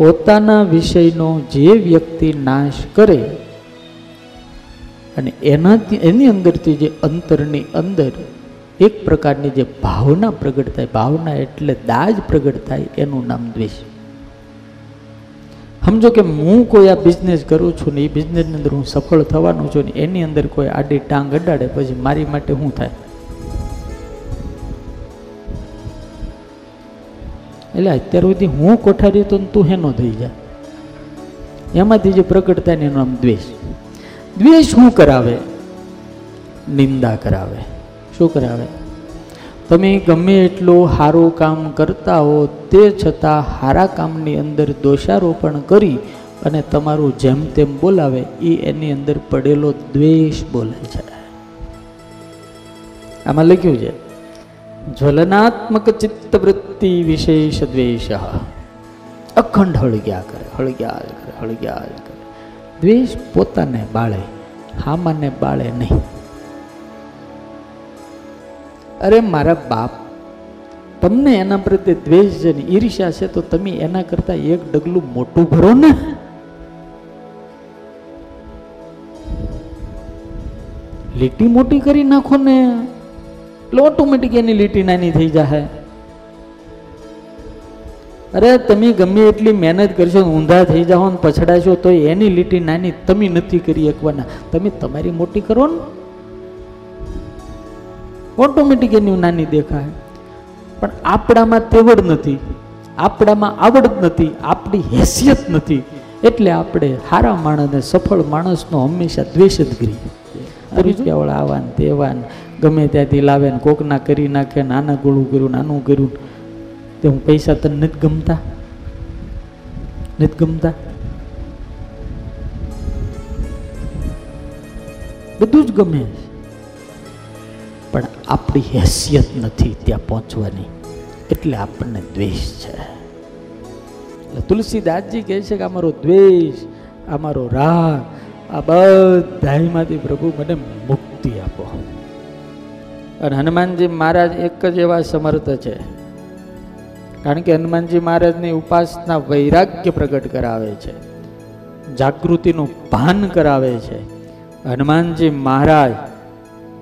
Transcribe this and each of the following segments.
પોતાના વિષયનો જે વ્યક્તિ નાશ કરે અને એનાથી એની અંદરથી જે અંતરની અંદર એક પ્રકારની જે ભાવના પ્રગટ થાય, ભાવના એટલે દાજ પ્રગટ થાય, એનું નામ દ્વેષ. સમજો કે હું કોઈ આ બિઝનેસ કરું છું ને એ બિઝનેસની અંદર હું સફળ થવાનું છું ને એની અંદર કોઈ આડી ટાંગ અડાડે, પછી મારી માટે શું થાય? એટલે અત્યાર સુધી હું કોઠારી તો તું હેનો થઈ જા. એમાંથી જે પ્રગટ થાય એનું નામ દ્વેષ. દ્વેષ શું કરાવે? નિંદા કરાવે. શું કરાવે? તમે ગમે એટલું સારું કામ કરતા હો, તે છતાં સારા કામની અંદર દોષારોપણ કરી અને તમારું જેમ તેમ બોલાવે એ એની અંદર પડેલો દ્વેષ બોલે છે. આમાં લખ્યું છે, જ્વલનાત્મક ચિત્તવૃત્તિ વિશેષ દ્વેષ અખંડ હળગ્યા કરે હળગ્યા જ કરે હળગ્યા જ કરે દ્વેષ પોતાને બાળે હામાને બાળે નહીં અરે મારા બાપ તમને એના પ્રત્યે દ્વેષ છે ને ઈર્ષ્યા છે તો તમે એના કરતા એક ડગલું મોટું ભરો ને લીટી મોટી કરી નાખો ને એટલે ઓટોમેટિક એની લીટી નાની થઈ જાય અરે તમે ગમે એટલી મહેનત કરશો ઊંધા થઈ જાઓ ને પછડાશો તો એની લીટી નાની તમે નથી કરી શકવાના. તમે તમારી મોટી કરો ને. ઓટોમેટિક એની નાની દેખાય. પણ આપણામાં તેવડ નથી. આપણામાં આવડ નથી. આપણી હેસિયત નથી. એટલે આપણે સારા માણસને સફળ માણસનો હંમેશા દ્વેષ જ કરીએ. રૂપિયાવાળા આવા ને તેવા ગમે ત્યાંથી લાવે ને કોકના કરી નાખે નાના ગોળું કર્યું નાનું કર્યું. તે હું પૈસા તને નથી ગમતા નથી ગમતા બધું જ ગમે પણ આપણી હેસિયત નથી ત્યાં પહોંચવાની એટલે આપણને દ્વેષ છે એટલે તુલસીદાસજી કહે છે કે અમારો દ્વેષ અમારો રાગ આ બધામાંથી પ્રભુ મને મુક્તિ આપો અને હનુમાનજી મહારાજ એક જ એવા સમર્થ છે કારણ કે હનુમાનજી મહારાજની ઉપાસના વૈરાગ્ય પ્રગટ કરાવે છે. જાગૃતિનું ભાન કરાવે છે. હનુમાનજી મહારાજ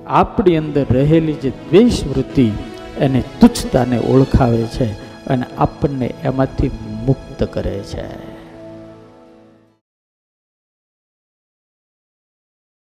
આપણી અંદર રહેલી જે દ્વેષ વૃત્તિ એને તુચ્છતાને ઓળખાવે છે અને આપણને એમાંથી મુક્ત કરે છે.